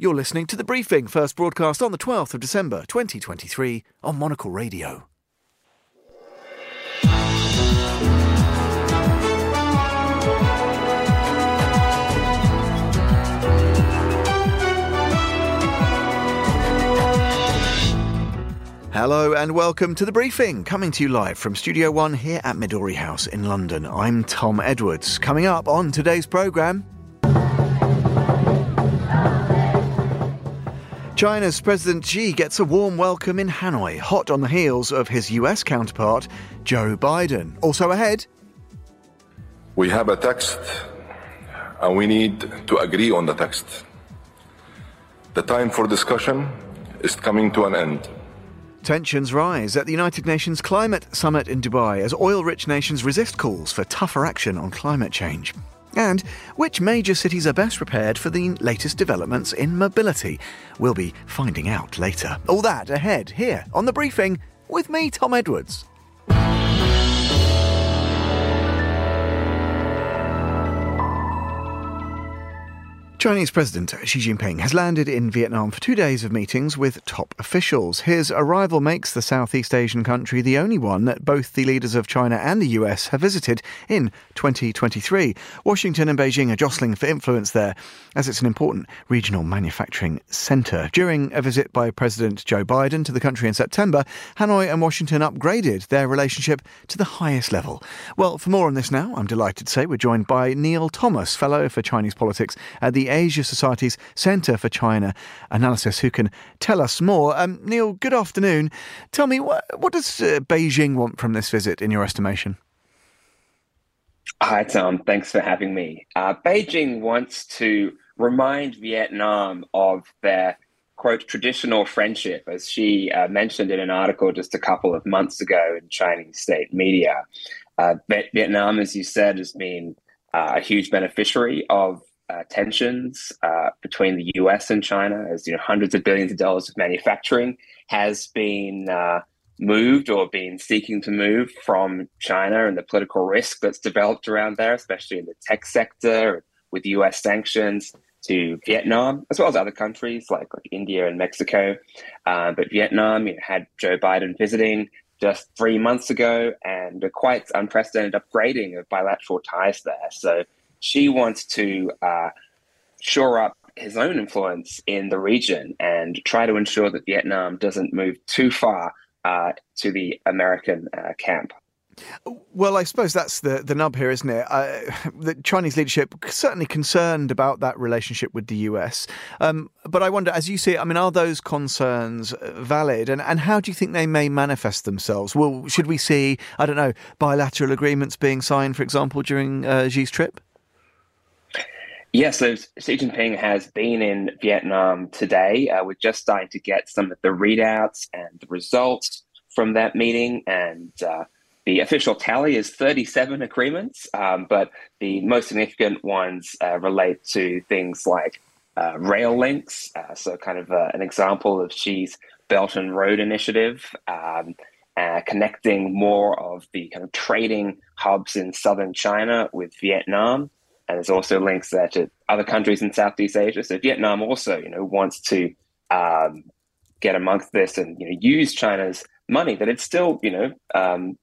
You're listening to The Briefing, first broadcast on the 12th of December 2023 on Monocle Radio. Hello and welcome to the briefing, coming to you live from Studio One here at Midori House in London. I'm Tom Edwards. Coming up on today's programme. China's President Xi gets a warm welcome in Hanoi, hot on the heels of his US counterpart, Joe Biden. Also ahead. We have a text and we need to agree on the text. The time for discussion is coming to an end. Tensions rise at the United Nations Climate Summit in Dubai as oil rich nations resist calls for tougher action on climate change. And which major cities are best prepared for the latest developments in mobility? We'll be finding out later. All that ahead here on the briefing with me, Tom Edwards. Chinese President Xi Jinping has landed in Vietnam for two days of meetings with top officials. His arrival makes the Southeast Asian country the only one that both the leaders of China and the US have visited in 2023. Washington and Beijing are jostling for influence there, as it's an important regional manufacturing centre. During a visit by President Joe Biden to the country in September, Hanoi and Washington upgraded their relationship to the highest level. Well, for more on this now, I'm delighted to say we're joined by Neil Thomas, Fellow for Chinese Politics at the Asia Society's Centre for China Analysis, who can tell us more. Um, Neil, good afternoon. Tell me, what, what does uh, Beijing want from this visit, in your estimation? Hi, Tom. Thanks for having me. Uh, Beijing wants to remind Vietnam of their quote traditional friendship, as Xi uh, mentioned in an article just a couple of months ago in Chinese state media. Uh, Vietnam, as you said, has been uh, a huge beneficiary of uh, tensions uh, between the U.S. and China, as you know, hundreds of billions of dollars of manufacturing has been uh, moved or been seeking to move from China, and the political risk that's developed around there, especially in the tech sector with U.S. sanctions to Vietnam, as well as other countries like, like India and Mexico. Uh, but Vietnam you know, had Joe Biden visiting just three months ago, and a quite unprecedented upgrading of bilateral ties there. So Xi wants to uh, shore up his own influence in the region and try to ensure that Vietnam doesn't move too far uh, to the American uh, camp. Well, I suppose that's the, the nub here, isn't it? Uh, the Chinese leadership certainly concerned about that relationship with the US. Um, but I wonder, as you see I mean, are those concerns valid? And, and how do you think they may manifest themselves? Well, should we see, I don't know, bilateral agreements being signed, for example, during uh, Xi's trip? Yes, so Xi Jinping has been in Vietnam today. Uh, we're just starting to get some of the readouts and the results from that meeting. And uh, the official tally is 37 agreements, um, but the most significant ones uh, relate to things like uh, rail links. Uh, so, kind of uh, an example of Xi's Belt and Road Initiative. Um, uh, connecting more of the kind of trading hubs in southern China with Vietnam, and there's also links there to other countries in Southeast Asia. So Vietnam also, you know, wants to um, get amongst this and you know use China's money that it's still, you know, um,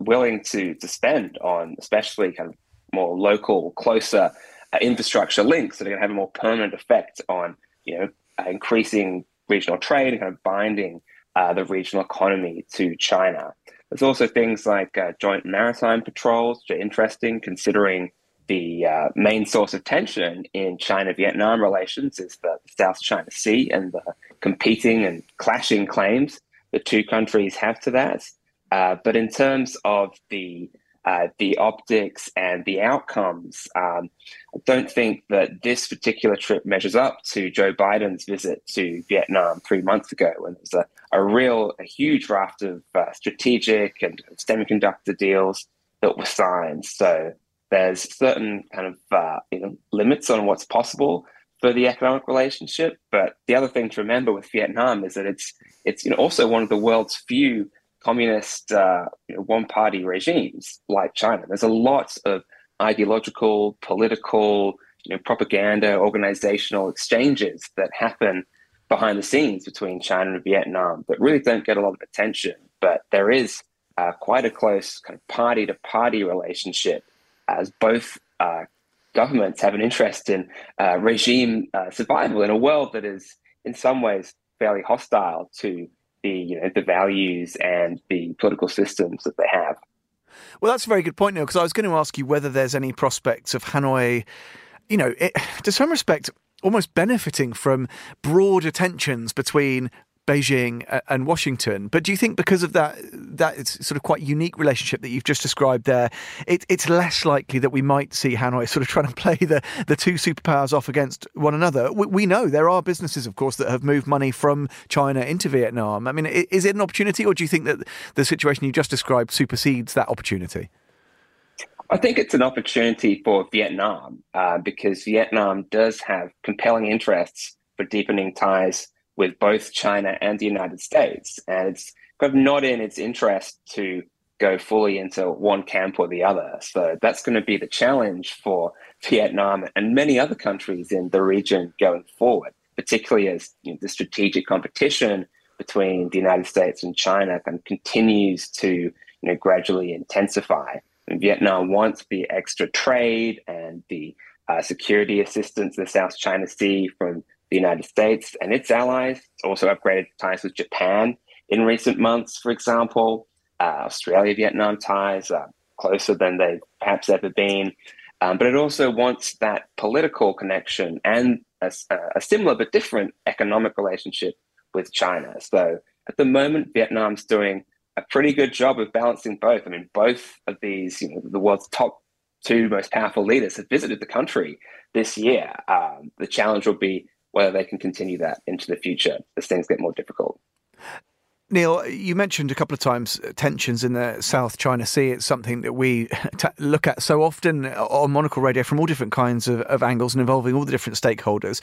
willing to to spend on, especially kind of more local, closer uh, infrastructure links that are going to have a more permanent effect on, you know, uh, increasing regional trade and kind of binding uh, the regional economy to China. There's also things like uh, joint maritime patrols, which are interesting considering the uh, main source of tension in China Vietnam relations is the South China Sea and the competing and clashing claims the two countries have to that. Uh, but in terms of the uh, the optics and the outcomes, um, I don't think that this particular trip measures up to Joe Biden's visit to Vietnam three months ago, when there was a, a real, a huge raft of uh, strategic and semiconductor deals that were signed. So there's certain kind of uh, you know limits on what's possible for the economic relationship. But the other thing to remember with Vietnam is that it's it's you know also one of the world's few communist uh, you know, one party regimes like China. There's a lot of ideological, political, you know, propaganda, organizational exchanges that happen behind the scenes between China and Vietnam that really don't get a lot of attention. But there is uh, quite a close kind of party to party relationship as both uh, governments have an interest in uh, regime uh, survival in a world that is in some ways fairly hostile to the you know the values and the political systems that they have. Well, that's a very good point, Neil, because I was going to ask you whether there's any prospects of Hanoi, you know, it, to some respect, almost benefiting from broader tensions between Beijing and Washington. But do you think because of that that it's sort of quite unique relationship that you've just described there, it, it's less likely that we might see Hanoi sort of trying to play the, the two superpowers off against one another? We, we know there are businesses, of course, that have moved money from China into Vietnam. I mean, is it an opportunity, or do you think that the situation you just described supersedes that opportunity? I think it's an opportunity for Vietnam uh, because Vietnam does have compelling interests for deepening ties with both China and the United States. And it's kind of not in its interest to go fully into one camp or the other. So that's going to be the challenge for Vietnam and many other countries in the region going forward, particularly as you know, the strategic competition between the United States and China kind of continues to you know, gradually intensify. And Vietnam wants the extra trade and the uh, security assistance the South China Sea from the United States and its allies. Also upgraded ties with Japan in recent months, for example. Uh, Australia Vietnam ties are closer than they've perhaps ever been. Um, but it also wants that political connection and a, a, similar but different economic relationship with China. So at the moment, Vietnam's doing a pretty good job of balancing both. I mean, both of these, you know, the world's top two most powerful leaders have visited the country this year. Um, the challenge will be whether they can continue that into the future as things get more difficult. Neil, you mentioned a couple of times tensions in the South China Sea. It's something that we t- look at so often on Monocle Radio from all different kinds of, of angles and involving all the different stakeholders.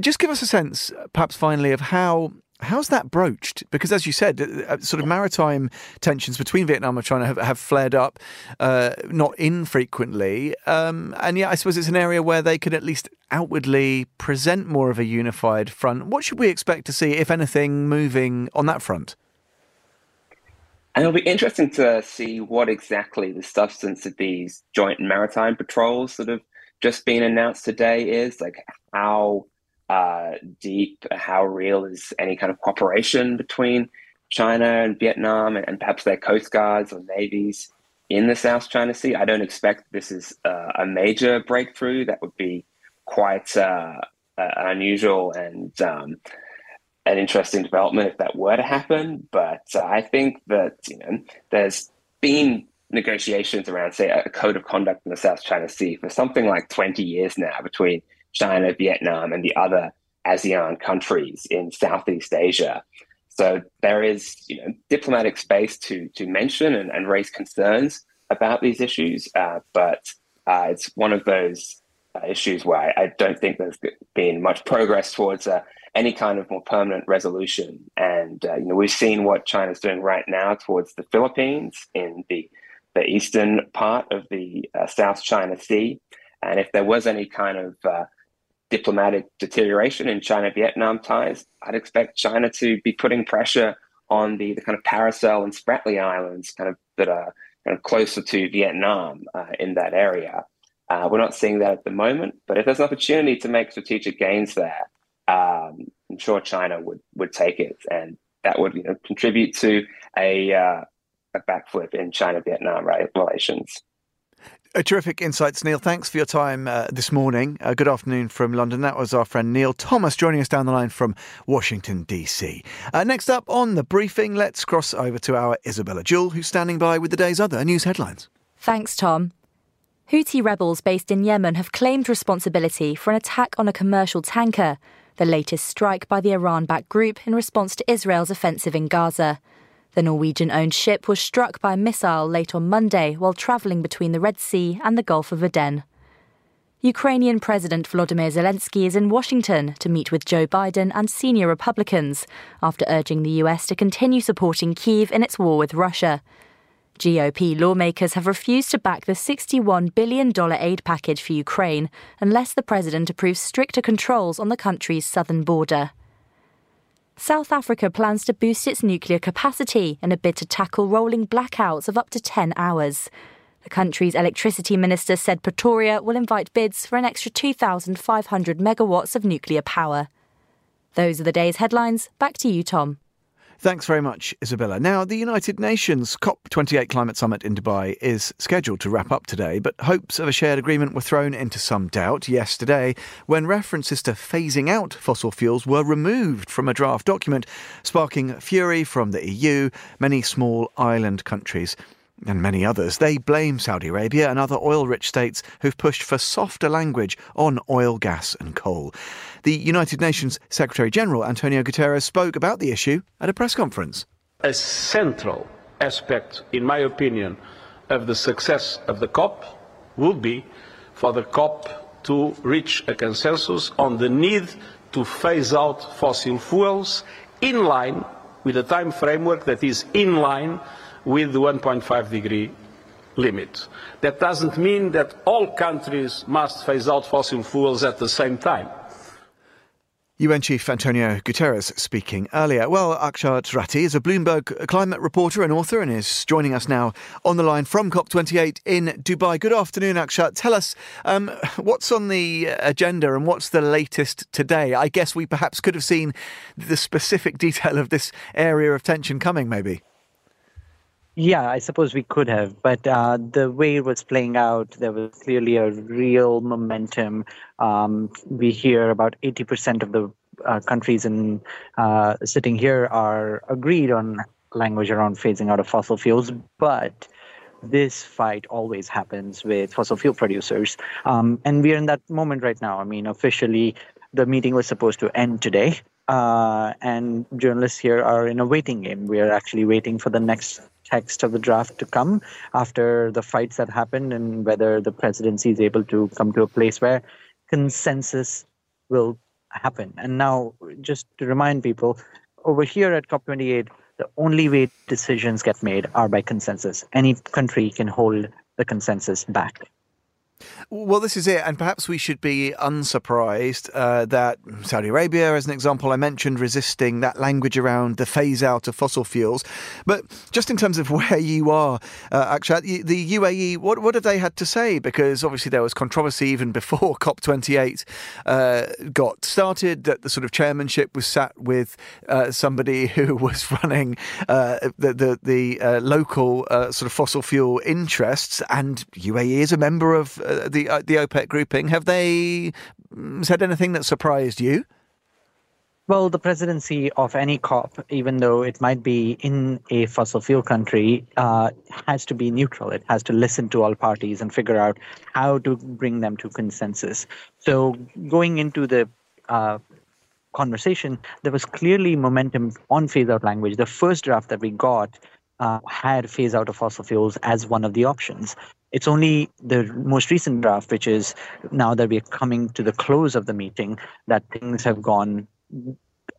Just give us a sense, perhaps finally, of how How's that broached? Because, as you said, uh, sort of maritime tensions between Vietnam and China have, have flared up uh, not infrequently. Um, and yeah, I suppose it's an area where they could at least outwardly present more of a unified front. What should we expect to see, if anything, moving on that front? And it'll be interesting to see what exactly the substance of these joint maritime patrols that have just been announced today is. Like, how uh, deep? How real is any kind of cooperation between China and Vietnam and, and, perhaps their coast guards or navies in the South China Sea? I don't expect this is uh, a major breakthrough. That would be quite uh, unusual and um, an interesting development if that were to happen. But uh, I think that you know there's been negotiations around, say, a code of conduct in the South China Sea for something like 20 years now between China, Vietnam, and the other ASEAN countries in Southeast Asia. So there is, you know, diplomatic space to to mention and, and raise concerns about these issues, uh, but uh, it's one of those uh, issues where I, I, don't think there's been much progress towards uh, any kind of more permanent resolution. And uh, you know, we've seen what China's doing right now towards the Philippines in the the eastern part of the uh, South China Sea. And if there was any kind of diplomatic deterioration in China Vietnam ties, I'd expect China to be putting pressure on the, the kind of Paracel and Spratly Islands, kind of that are kind of closer to Vietnam uh, in that area. Uh, we're not seeing that at the moment, but if there's an opportunity to make strategic gains there, um, I'm sure China would would take it, and that would you know, contribute to a uh, a backflip in China Vietnam relations. A terrific insights, Neil. Thanks for your time uh, this morning. Uh, good afternoon from London. That was our friend Neil Thomas joining us down the line from Washington, D.C. Uh, next up on the briefing, let's cross over to our Isabella Jewell, who's standing by with the day's other news headlines. Thanks, Tom. Houthi rebels based in Yemen have claimed responsibility for an attack on a commercial tanker, the latest strike by the Iran backed group in response to Israel's offensive in Gaza. The Norwegian owned ship was struck by a missile late on Monday while travelling between the Red Sea and the Gulf of Aden. Ukrainian President Volodymyr Zelensky is in Washington to meet with Joe Biden and senior Republicans after urging the US to continue supporting Kyiv in its war with Russia. GOP lawmakers have refused to back the $61 billion aid package for Ukraine unless the president approves stricter controls on the country's southern border. South Africa plans to boost its nuclear capacity in a bid to tackle rolling blackouts of up to 10 hours. The country's electricity minister said Pretoria will invite bids for an extra 2,500 megawatts of nuclear power. Those are the day's headlines. Back to you, Tom. Thanks very much, Isabella. Now, the United Nations COP28 climate summit in Dubai is scheduled to wrap up today, but hopes of a shared agreement were thrown into some doubt yesterday when references to phasing out fossil fuels were removed from a draft document, sparking fury from the EU, many small island countries and many others. They blame Saudi Arabia and other oil rich states who've pushed for softer language on oil, gas, and coal. The United Nations Secretary General Antonio Guterres spoke about the issue at a press conference. A central aspect, in my opinion, of the success of the COP will be for the COP to reach a consensus on the need to phase out fossil fuels in line with a time framework that is in line with the 1.5 degree limit. That doesn't mean that all countries must phase out fossil fuels at the same time. UN Chief Antonio Guterres speaking earlier. Well, Akshat Rathi is a Bloomberg climate reporter and author and is joining us now on the line from COP28 in Dubai. Good afternoon, Akshat. Tell us um, what's on the agenda and what's the latest today. I guess we perhaps could have seen the specific detail of this area of tension coming, maybe. Yeah, I suppose we could have, but uh, the way it was playing out, there was clearly a real momentum. Um, we hear about 80% of the uh, countries in uh, sitting here are agreed on language around phasing out of fossil fuels, but this fight always happens with fossil fuel producers. Um, and we're in that moment right now. I mean, officially, the meeting was supposed to end today. Uh, and journalists here are in a waiting game. We are actually waiting for the next text of the draft to come after the fights that happened and whether the presidency is able to come to a place where consensus will happen. And now, just to remind people, over here at COP28, the only way decisions get made are by consensus. Any country can hold the consensus back. Well, this is it, and perhaps we should be unsurprised uh, that Saudi Arabia, as an example, I mentioned resisting that language around the phase out of fossil fuels. But just in terms of where you are, uh, Akshat, the UAE, what what have they had to say? Because obviously there was controversy even before COP28 uh, got started. That the sort of chairmanship was sat with uh, somebody who was running uh, the the, the uh, local sort of fossil fuel interests, and UAE is a member of the uh, the OPEC grouping. Have they mm, said anything that surprised you? Well, the presidency of any COP, even though it might be in a fossil fuel country, uh, has to be neutral. It has to listen to all parties and figure out how to bring them to consensus. So, going into the uh, conversation, there was clearly momentum on phase out language. The first draft that we got uh, had phase out of fossil fuels as one of the options. It's only the most recent draft, which is now that we're coming to the close of the meeting, that things have gone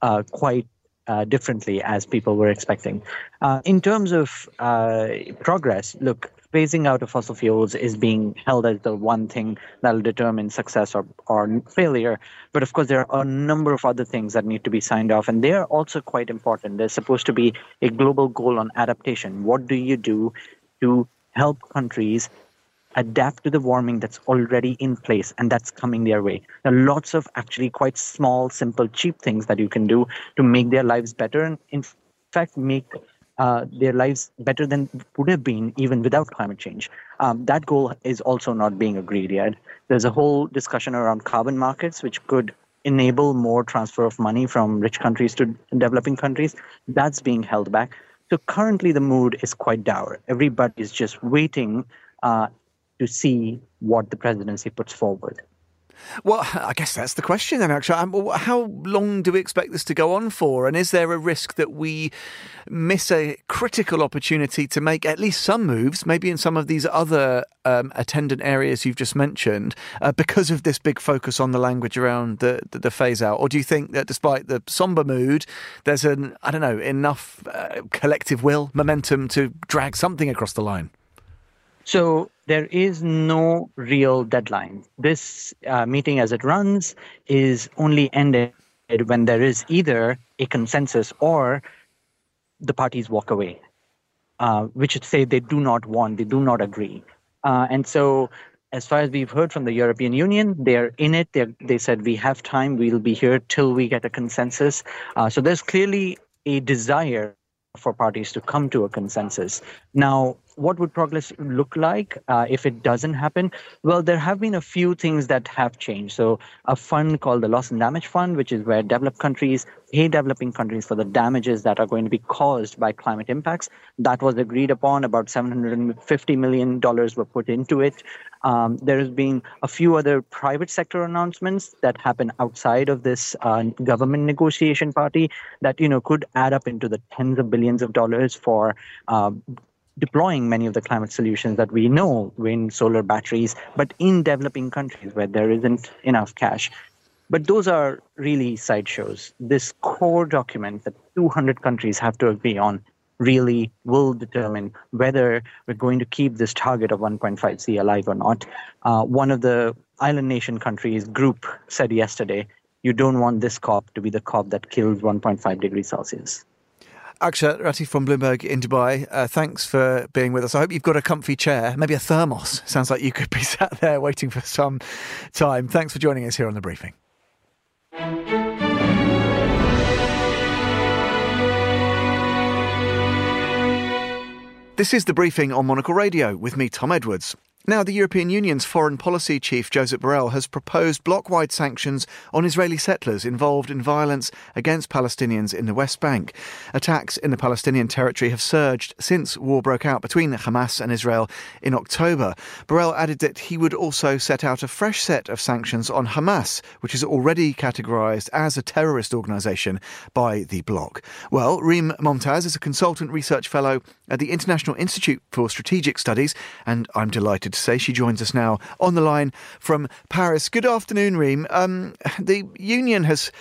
uh, quite uh, differently as people were expecting. Uh, in terms of uh, progress, look, phasing out of fossil fuels is being held as the one thing that will determine success or, or failure. But of course, there are a number of other things that need to be signed off, and they are also quite important. There's supposed to be a global goal on adaptation. What do you do to help countries adapt to the warming that's already in place and that's coming their way. There are lots of actually quite small, simple, cheap things that you can do to make their lives better and, in fact, make uh, their lives better than would have been even without climate change. Um, that goal is also not being agreed yet. There's a whole discussion around carbon markets, which could enable more transfer of money from rich countries to developing countries. That's being held back. So currently, the mood is quite dour. Everybody is just waiting uh, to see what the presidency puts forward. Well, I guess that's the question then, actually. Um, how long do we expect this to go on for? And is there a risk that we miss a critical opportunity to make at least some moves, maybe in some of these other um, attendant areas you've just mentioned, uh, because of this big focus on the language around the, the, the, phase out? Or do you think that despite the somber mood, there's an, I don't know, enough uh, collective will, momentum to drag something across the line? So there is no real deadline. This uh, meeting, as it runs, is only ended when there is either a consensus or the parties walk away, uh, which say they do not want, they do not agree. Uh, and so, as far as we've heard from the European Union, they're in it. They're, they said, we have time, we'll be here till we get a consensus. Uh, so there's clearly a desire for parties to come to a consensus. Now, what would progress look like uh, if it doesn't happen? Well, there have been a few things that have changed. So, a fund called the Loss and Damage Fund, which is where developed countries pay developing countries for the damages that are going to be caused by climate impacts, that was agreed upon. About $750 million were put into it. Um, there has been a few other private sector announcements that happen outside of this uh, government negotiation party that you know could add up into the tens of billions of dollars for uh, deploying many of the climate solutions that we know wind, solar batteries, but in developing countries where there isn't enough cash. But those are really sideshows. This core document that 200 countries have to agree on really will determine whether we're going to keep this target of 1.5 C alive or not. Uh, one of the island nation countries group said yesterday, you don't want this COP to be the COP that kills 1.5 degrees Celsius. Akshat Rathi from Bloomberg in Dubai, uh, thanks for being with us. I hope you've got a comfy chair, maybe a thermos. Sounds like you could be sat there waiting for some time. Thanks for joining us here on the briefing. This is the briefing on Monocle Radio with me, Tom Edwards. Now, the European Union's foreign policy chief, Josep Borrell, has proposed bloc wide sanctions on Israeli settlers involved in violence against Palestinians in the West Bank. Attacks in the Palestinian territory have surged since war broke out between Hamas and Israel in October. Borrell added that he would also set out a fresh set of sanctions on Hamas, which is already categorized as a terrorist organization by the bloc. Well, Reem Momtaz is a consultant research fellow at the International Institute for Strategic Studies, and I'm to say she joins us now on the line from Paris. Good afternoon, Reem. Um, the Union has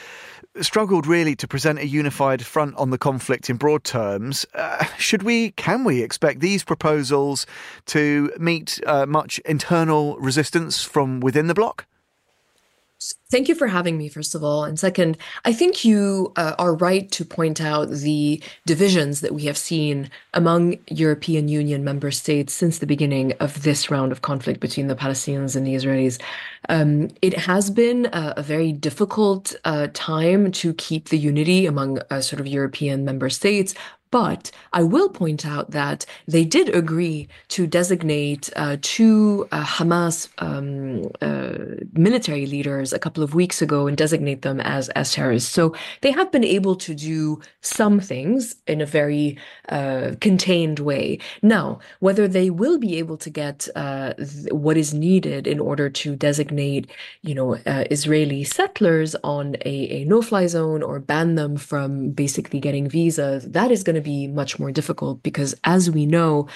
struggled really to present a unified front on the conflict in broad terms. Uh, should we, can we expect these proposals to meet uh, much internal resistance from within the bloc? Thank you for having me, first of all. And second, I think you uh, are right to point out the divisions that we have seen among European Union member states since the beginning of this round of conflict between the Palestinians and the Israelis. Um, it has been a, a very difficult uh, time to keep the unity among uh, sort of European member states, but I will point out that they did agree to designate uh, two uh, Hamas um, uh, military leaders a couple of weeks ago and designate them as, as terrorists. So they have been able to do some things in a very uh, contained way. Now, whether they will be able to get uh, th- what is needed in order to designate, you know, uh, Israeli settlers on a, a no-fly zone or ban them from basically getting visas, that is going to be much more difficult because, as we know,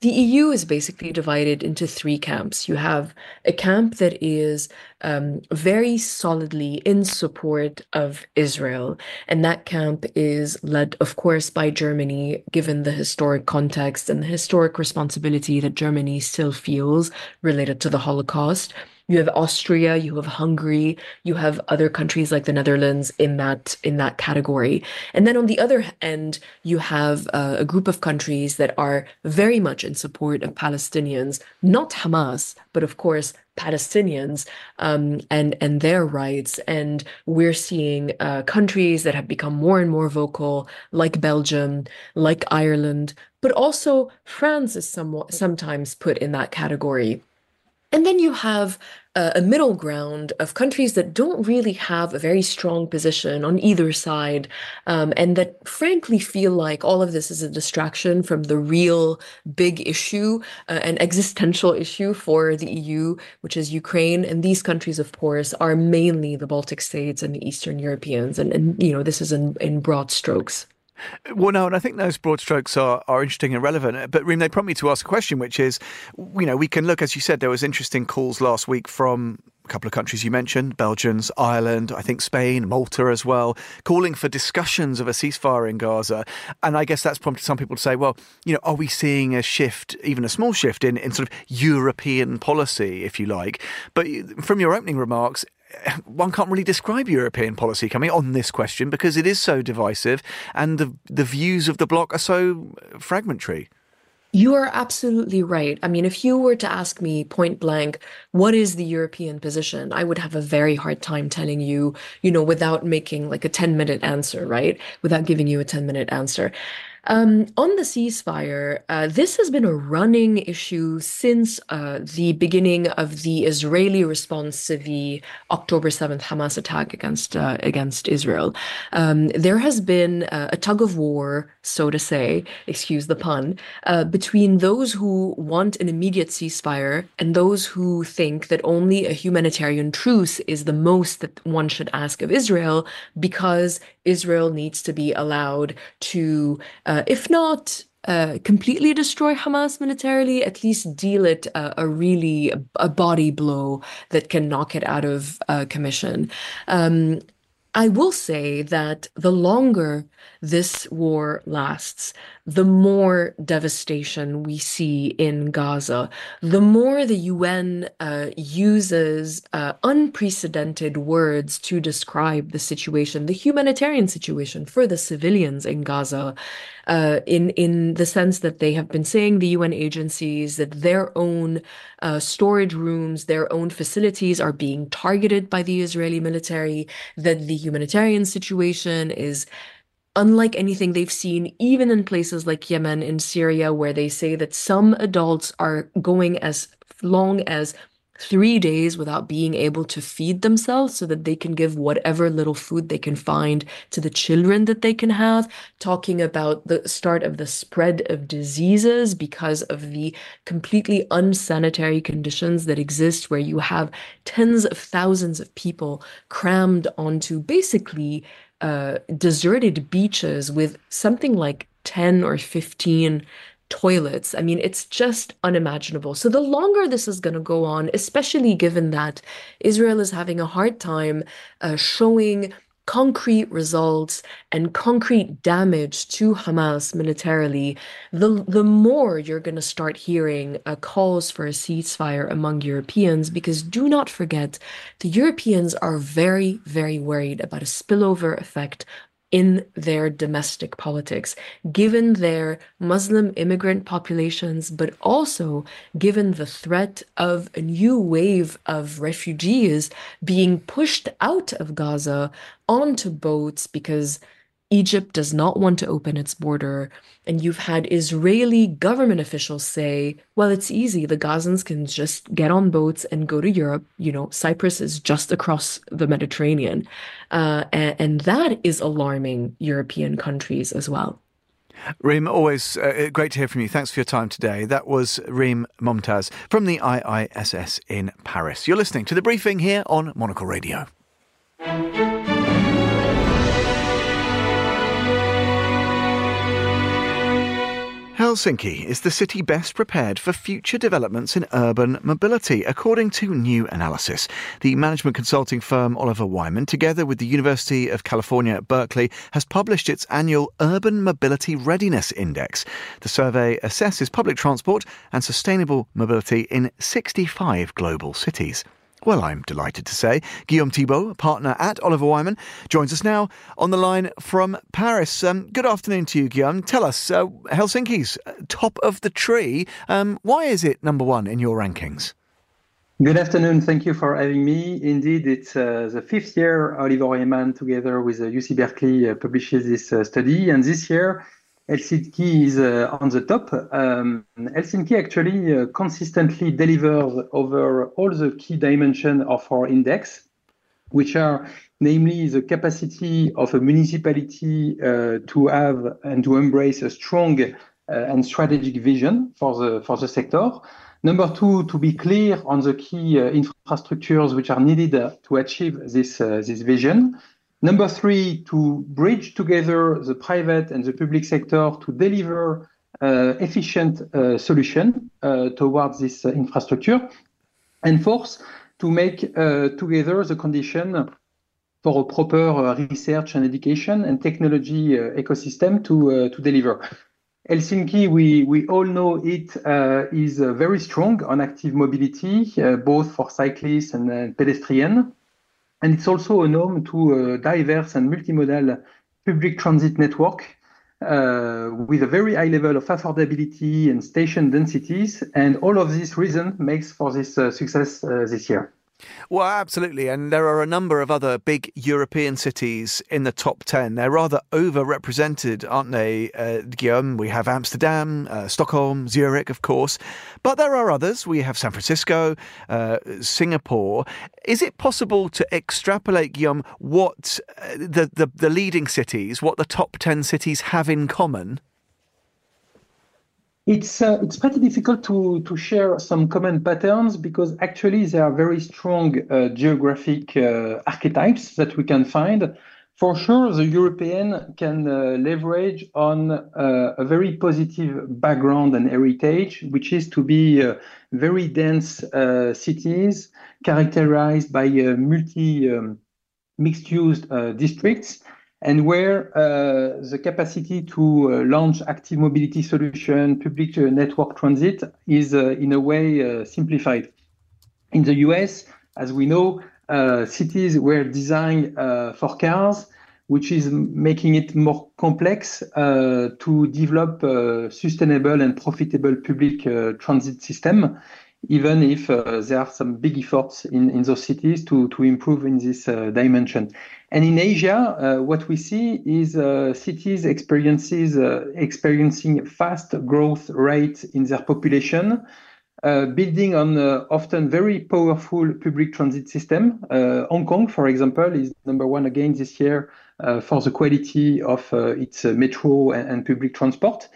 the EU is basically divided into three camps. You have a camp that is um, very solidly in support of Israel, and that camp is led, of course, by Germany, given the historic context and the historic responsibility that Germany still feels related to the Holocaust you have Austria, you have Hungary, you have other countries like the Netherlands in that in that category. And then on the other end, you have uh, a group of countries that are very much in support of Palestinians, not Hamas, but of course Palestinians um, and and their rights. And we're seeing uh, countries that have become more and more vocal, like Belgium, like Ireland, but also France is somewhat sometimes put in that category And then you have uh, a middle ground of countries that don't really have a very strong position on either side, um, and that frankly feel like all of this is a distraction from the real big issue, uh, an existential issue for the EU, which is Ukraine. And these countries, of course, are mainly the Baltic states and the Eastern Europeans. And, and you know, this is in, in broad strokes. Well, no, and I think those broad strokes are, are interesting and relevant. Uh, but Reem, they prompt me to ask a question, which is, you know, we can look, as you said, there was interesting calls last week from a couple of countries you mentioned, Belgians, Ireland, I think Spain, Malta as well, calling for discussions of a ceasefire in Gaza. And I guess that's prompted some people to say, well, you know, are we seeing a shift, even a small shift in, in sort of European policy, if you like? But uh, from your opening remarks, one can't really describe European policy coming on this question because it is so divisive and the the views of the bloc are so fragmentary. You are absolutely right. I mean, if you were to ask me point blank, what is the European position? I would have a very hard time telling you, you know, without making like a 10 minute answer, right? Without giving you a 10 minute answer. Um, on the ceasefire, uh, this has been a running issue since uh, the beginning of the Israeli response to the October 7th Hamas attack against uh, against Israel. Um, there has been a tug of war, so to say, excuse the pun, uh, between those who want an immediate ceasefire and those who think that only a humanitarian truce is the most that one should ask of Israel because Israel needs to be allowed to, uh, if not uh, completely destroy Hamas militarily, at least deal it uh, a really a body blow that can knock it out of uh, commission. Um, I will say that the longer this war lasts, the more devastation we see in Gaza, the more the UN uh, uses uh, unprecedented words to describe the situation, the humanitarian situation for the civilians in Gaza, uh, in in the sense that they have been saying the UN agencies that their own uh, storage rooms, their own facilities are being targeted by the Israeli military, that the humanitarian situation is unlike anything they've seen, even in places like Yemen and Syria, where they say that some adults are going as long as three days without being able to feed themselves so that they can give whatever little food they can find to the children that they can have, talking about the start of the spread of diseases because of the completely unsanitary conditions that exist, where you have tens of thousands of people crammed onto basically uh, deserted beaches with something like 10 or 15 toilets. I mean, it's just unimaginable. So the longer this is going to go on, especially given that Israel is having a hard time uh, showing concrete results and concrete damage to Hamas militarily, the, the more you're going to start hearing uh, calls for a ceasefire among Europeans. Because do not forget, the Europeans are very, very worried about a spillover effect in their domestic politics, given their Muslim immigrant populations, but also given the threat of a new wave of refugees being pushed out of Gaza onto boats because Egypt does not want to open its border. And you've had Israeli government officials say, well, it's easy. The Gazans can just get on boats and go to Europe. You know, Cyprus is just across the Mediterranean. Uh, and, and, that is alarming European countries as well. Reem, always uh, great to hear from you. Thanks for your time today. That was Reem Momtaz from the IISS in Paris. You're listening to the briefing here on Monocle Radio. Helsinki is the city best prepared for future developments in urban mobility, according to new analysis. The management consulting firm Oliver Wyman, together with the University of California at Berkeley, has published its annual Urban Mobility Readiness Index. The survey assesses public transport and sustainable mobility in 65 global cities. Well, I'm delighted to say Guillaume Thibault, partner at Oliver Wyman, joins us now on the line from Paris. Um, good afternoon to you, Guillaume. Tell us, uh, Helsinki's uh, top of the tree. Um, why is it number one in your rankings? Good afternoon. Thank you for having me. Indeed, it's uh, the fifth year Oliver Wyman, together with UC uh, Berkeley, uh, publishes this uh, study. And this year, Helsinki is uh, on the top. Um, Helsinki actually uh, consistently delivers over all the key dimensions of our index, which are namely the capacity of a municipality uh, to have and to embrace a strong and strategic vision for the for the sector. Number two, to be clear on the key infrastructures which are needed to achieve this vision. Number three, to bridge together the private and the public sector to deliver uh, efficient uh, solutions uh, towards this infrastructure. And fourth, to make together the condition for a proper research and education and technology ecosystem to deliver. Helsinki, we all know it is very strong on active mobility, both for cyclists and pedestrians. And it's also a home to uh, a diverse and multimodal public transit network uh, with a very high level of affordability and station densities. And all of these reasons makes for this uh, success this year. Well, absolutely. And there are a number of other big European cities in the top 10. They're rather overrepresented, aren't they, uh, Guillaume? We have Amsterdam, uh, Stockholm, Zurich, of course. But there are others. We have San Francisco, uh, Singapore. Is it possible to extrapolate, Guillaume, what uh, the, the, the leading cities, what the top 10 cities have in common? It's uh, it's pretty difficult to to share some common patterns because actually there are very strong uh, geographic uh, archetypes that we can find. For sure, the European can uh, leverage on uh, a very positive background and heritage, which is to be uh, very dense cities characterized by multi um, mixed-use districts and where uh, the capacity to uh, launch active mobility solution, public uh, network transit is uh, in a way uh, simplified. In the US, as we know, uh, cities were designed for cars, which is making it more complex to develop a sustainable and profitable public transit system even if uh, there are some big efforts in, those cities to, improve in this uh, dimension. And in Asia, uh, what we see is uh, cities uh, experiencing fast growth rate in their population, uh, building on often very powerful public transit system. Hong Kong, for example, is number one again this year for the quality of its metro and public transport.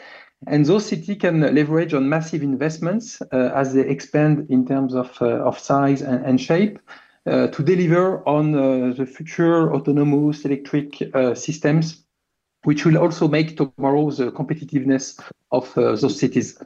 And those cities can leverage on massive investments uh, as they expand in terms of, uh, of size and, and shape uh, to deliver on the future autonomous electric systems, which will also make tomorrow the competitiveness of those cities.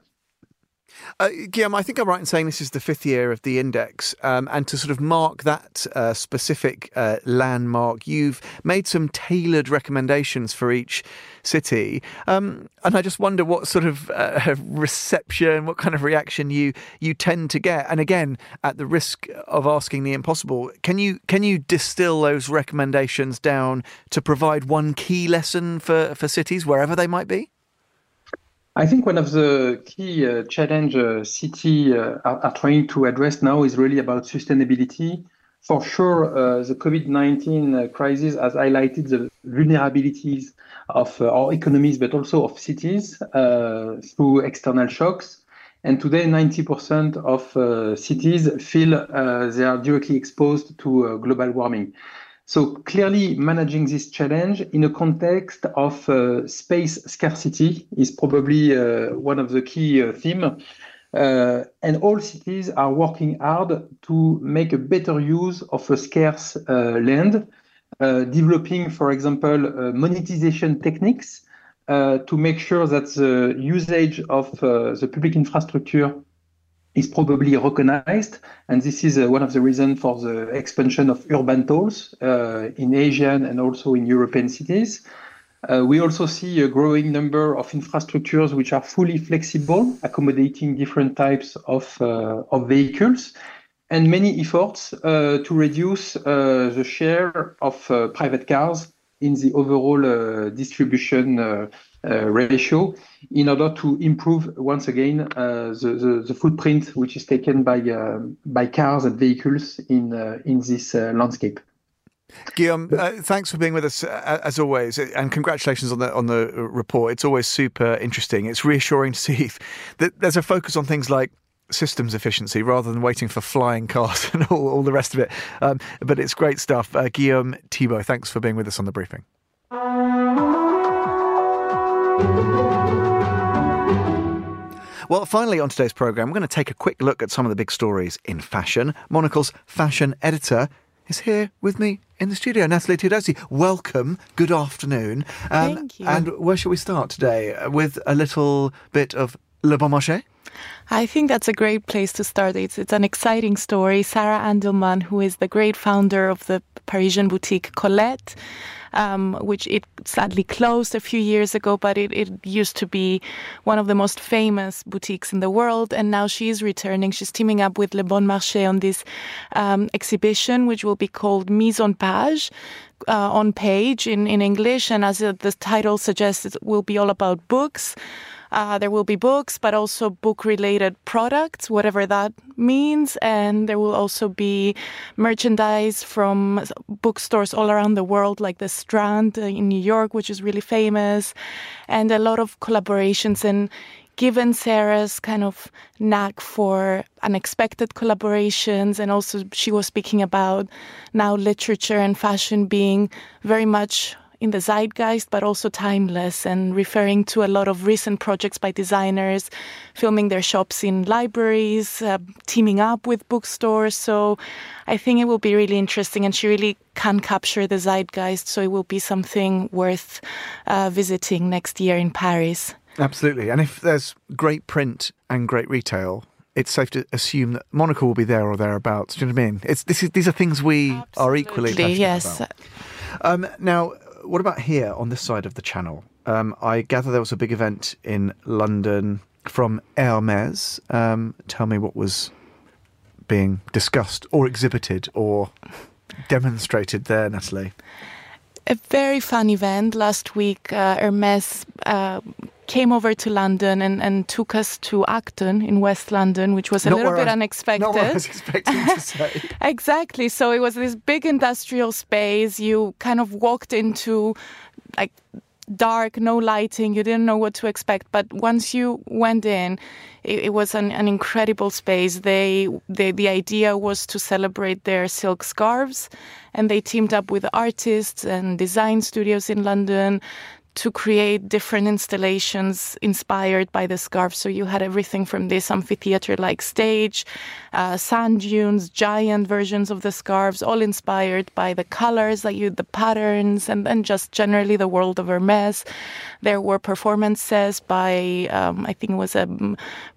Uh, Guillaume, I think I'm right in saying this is the fifth year of the index, um, and to sort of mark that uh, specific uh, landmark, you've made some tailored recommendations for each city, um, and I just wonder what sort of uh, reception, what kind of reaction you you tend to get. And again, at the risk of asking the impossible, can you can you distill those recommendations down to provide one key lesson for for cities wherever they might be? I think one of the key uh, challenge uh, city uh, are, are, trying to address now is really about sustainability. For sure, uh, the COVID-19 uh, crisis has highlighted the vulnerabilities of uh, our economies, but also of cities through external shocks. And today, 90% of cities feel they are directly exposed to global warming. So clearly managing this challenge in a context of uh, space scarcity is probably uh, one of the key uh, themes. Uh, and all cities are working hard to make a better use of a scarce uh, land, uh, developing, for example, monetization techniques to make sure that the usage of the public infrastructure is probably recognized. And this is uh, one of the reasons for the expansion of urban tolls uh, in Asian and also in European cities. Uh, we also see a growing number of infrastructures which are fully flexible, accommodating different types of, uh, of vehicles, and many efforts uh, to reduce uh, the share of private cars in the overall distribution ratio in order to improve once again uh, the, footprint which is taken by uh, cars and vehicles in this landscape. Guillaume, uh, thanks for being with us uh, as always, and congratulations on the on the report. It's always super interesting. It's reassuring to see that there's a focus on things like systems efficiency rather than waiting for flying cars and all, all the rest of it. Um, but it's great stuff. Uh, Guillaume Thibault, thanks for being with us on the briefing. Well, finally, on today's programme, we're going to take a quick look at some of the big stories in fashion. Monocle's fashion editor is here with me in the studio. Natalie Theodosi, welcome. Good afternoon. Um, Thank you. And where shall we start today? With a little bit of Le Bon Marché? I think that's a great place to start. It's, it's an exciting story. Sarah Andelman, who is the great founder of the Parisian boutique Colette, um, which it sadly closed a few years ago, but it, it used to be one of the most famous boutiques in the world. And now she is returning. She's teaming up with Le Bon Marché on this um, exhibition, which will be called Mise en Page. Uh, on page in, in English, and as the title suggests, it will be all about books. Uh, there will be books, but also book related products, whatever that means. And there will also be merchandise from bookstores all around the world, like the Strand in New York, which is really famous, and a lot of collaborations. And given Sarah's kind of knack for unexpected collaborations, and also she was speaking about now literature and fashion being very much in the zeitgeist, but also timeless and referring to a lot of recent projects by designers, filming their shops in libraries, uh, teaming up with bookstores. So I think it will be really interesting and she really can capture the zeitgeist. So it will be something worth uh, visiting next year in Paris. Absolutely. And if there's great print and great retail, it's safe to assume that Monocle will be there or thereabouts. Do you know what I mean? It's this is these are things we Absolutely. are equally passionate yes. about. Um, now, what about here on this side of the channel? Um, I gather there was a big event in London from Hermes. Um, tell me what was being discussed or exhibited or demonstrated there, Natalie. A very fun event last week. Uh, Hermes uh, came over to London and, and took us to Acton in West London, which was a not little bit I, unexpected. Not what I was expecting to say. exactly. So it was this big industrial space. You kind of walked into like dark, no lighting. You didn't know what to expect. But once you went in, it, it was an, an, incredible space. They, they, the idea was to celebrate their silk scarves, and they teamed up with artists and design studios in London to create different installations inspired by the scarf. So you had everything from this amphitheater like stage, uh, sand dunes, giant versions of the scarves, all inspired by the colors that you, the patterns, and then just generally the world of Hermes. There were performances by, um, I think it was a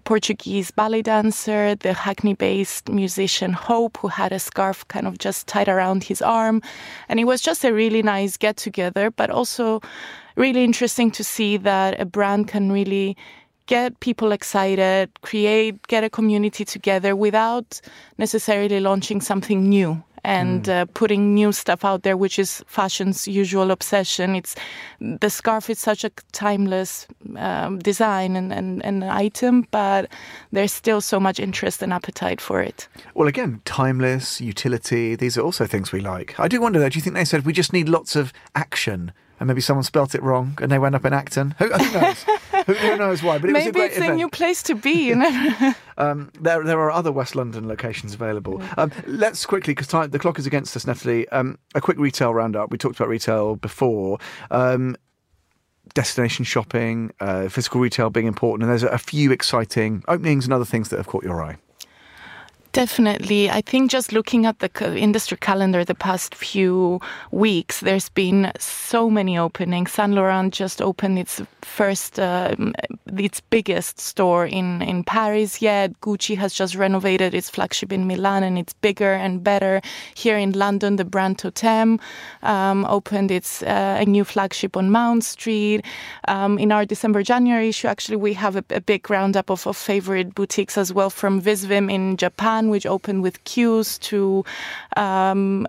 Portuguese ballet dancer, the Hackney based musician Hope, who had a scarf kind of just tied around his arm. And it was just a really nice get together, but also really interesting to see that a brand can really get people excited, create, get a community together without necessarily launching something new and mm. uh, putting new stuff out there, which is fashion's usual obsession. It's the scarf is such a timeless um, design and, and, and item, but there's still so much interest and appetite for it. Well, again, timeless, utility, these are also things we like. I do wonder though, do you think they said we just need lots of action and maybe someone spelt it wrong and they went up in Acton. Who, who knows? who, who, knows why? But it maybe was a great it's event. a new place to be. You know. um, there, there are other West London locations available. Um, let's quickly, because the clock is against us, Natalie. Um, a quick retail roundup. We talked about retail before um, destination shopping, uh, physical retail being important, and there's a few exciting openings and other things that have caught your eye. Definitely. I think just looking at the industry calendar the past few weeks, there's been so many openings. Saint Laurent just opened its first, uh, its biggest store in, in Paris yet. Gucci has just renovated its flagship in Milan and it's bigger and better. Here in London, the brand Toteme um, opened its uh, a new flagship on Mount Street. Um, in our December January issue, actually, we have a, a big roundup of, of favorite boutiques as well from Visvim in Japan which opened with queues, to um,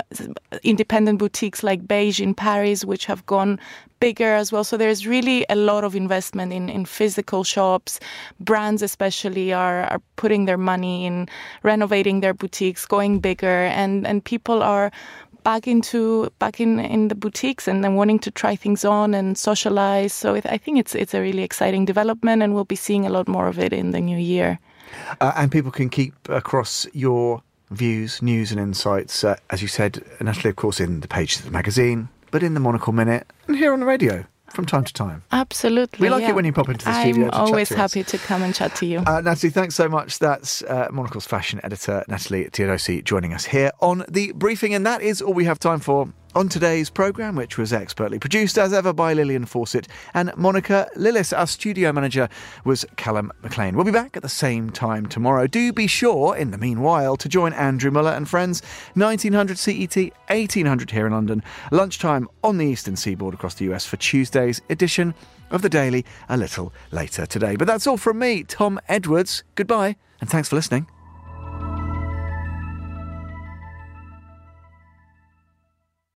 independent boutiques like Beige in Paris, which have gone bigger as well. So there's really a lot of investment in, in physical shops. Brands especially are, are putting their money in renovating their boutiques, going bigger, and, and people are back into back in in the boutiques and then wanting to try things on and socialize. So it, I think it's it's a really exciting development, and we'll be seeing a lot more of it in the new year. Uh, and people can keep across your views, news, and insights, uh, as you said, Natalie, of course, in the pages of the magazine, but in the Monocle Minute and here on the radio from time to time. Absolutely. We like yeah. it when you pop into the studio. I'm always chat to us. happy to come and chat to you. Uh, Natalie, thanks so much. That's uh, Monocle's fashion editor, Natalie Theodosi, joining us here on the briefing. And that is all we have time for on today's programme, which was expertly produced as ever by Lillian Fawcett and Monica Lillis. Our studio manager was Callum McLean. We'll be back at the same time tomorrow. Do be sure, in the meanwhile, to join Andrew Mueller and friends, 1900 CET, 1800 here in London, lunchtime on the eastern seaboard across the US for Tuesday's edition of the Daily a little later today. But that's all from me, Tom Edwards. Goodbye, and thanks for listening.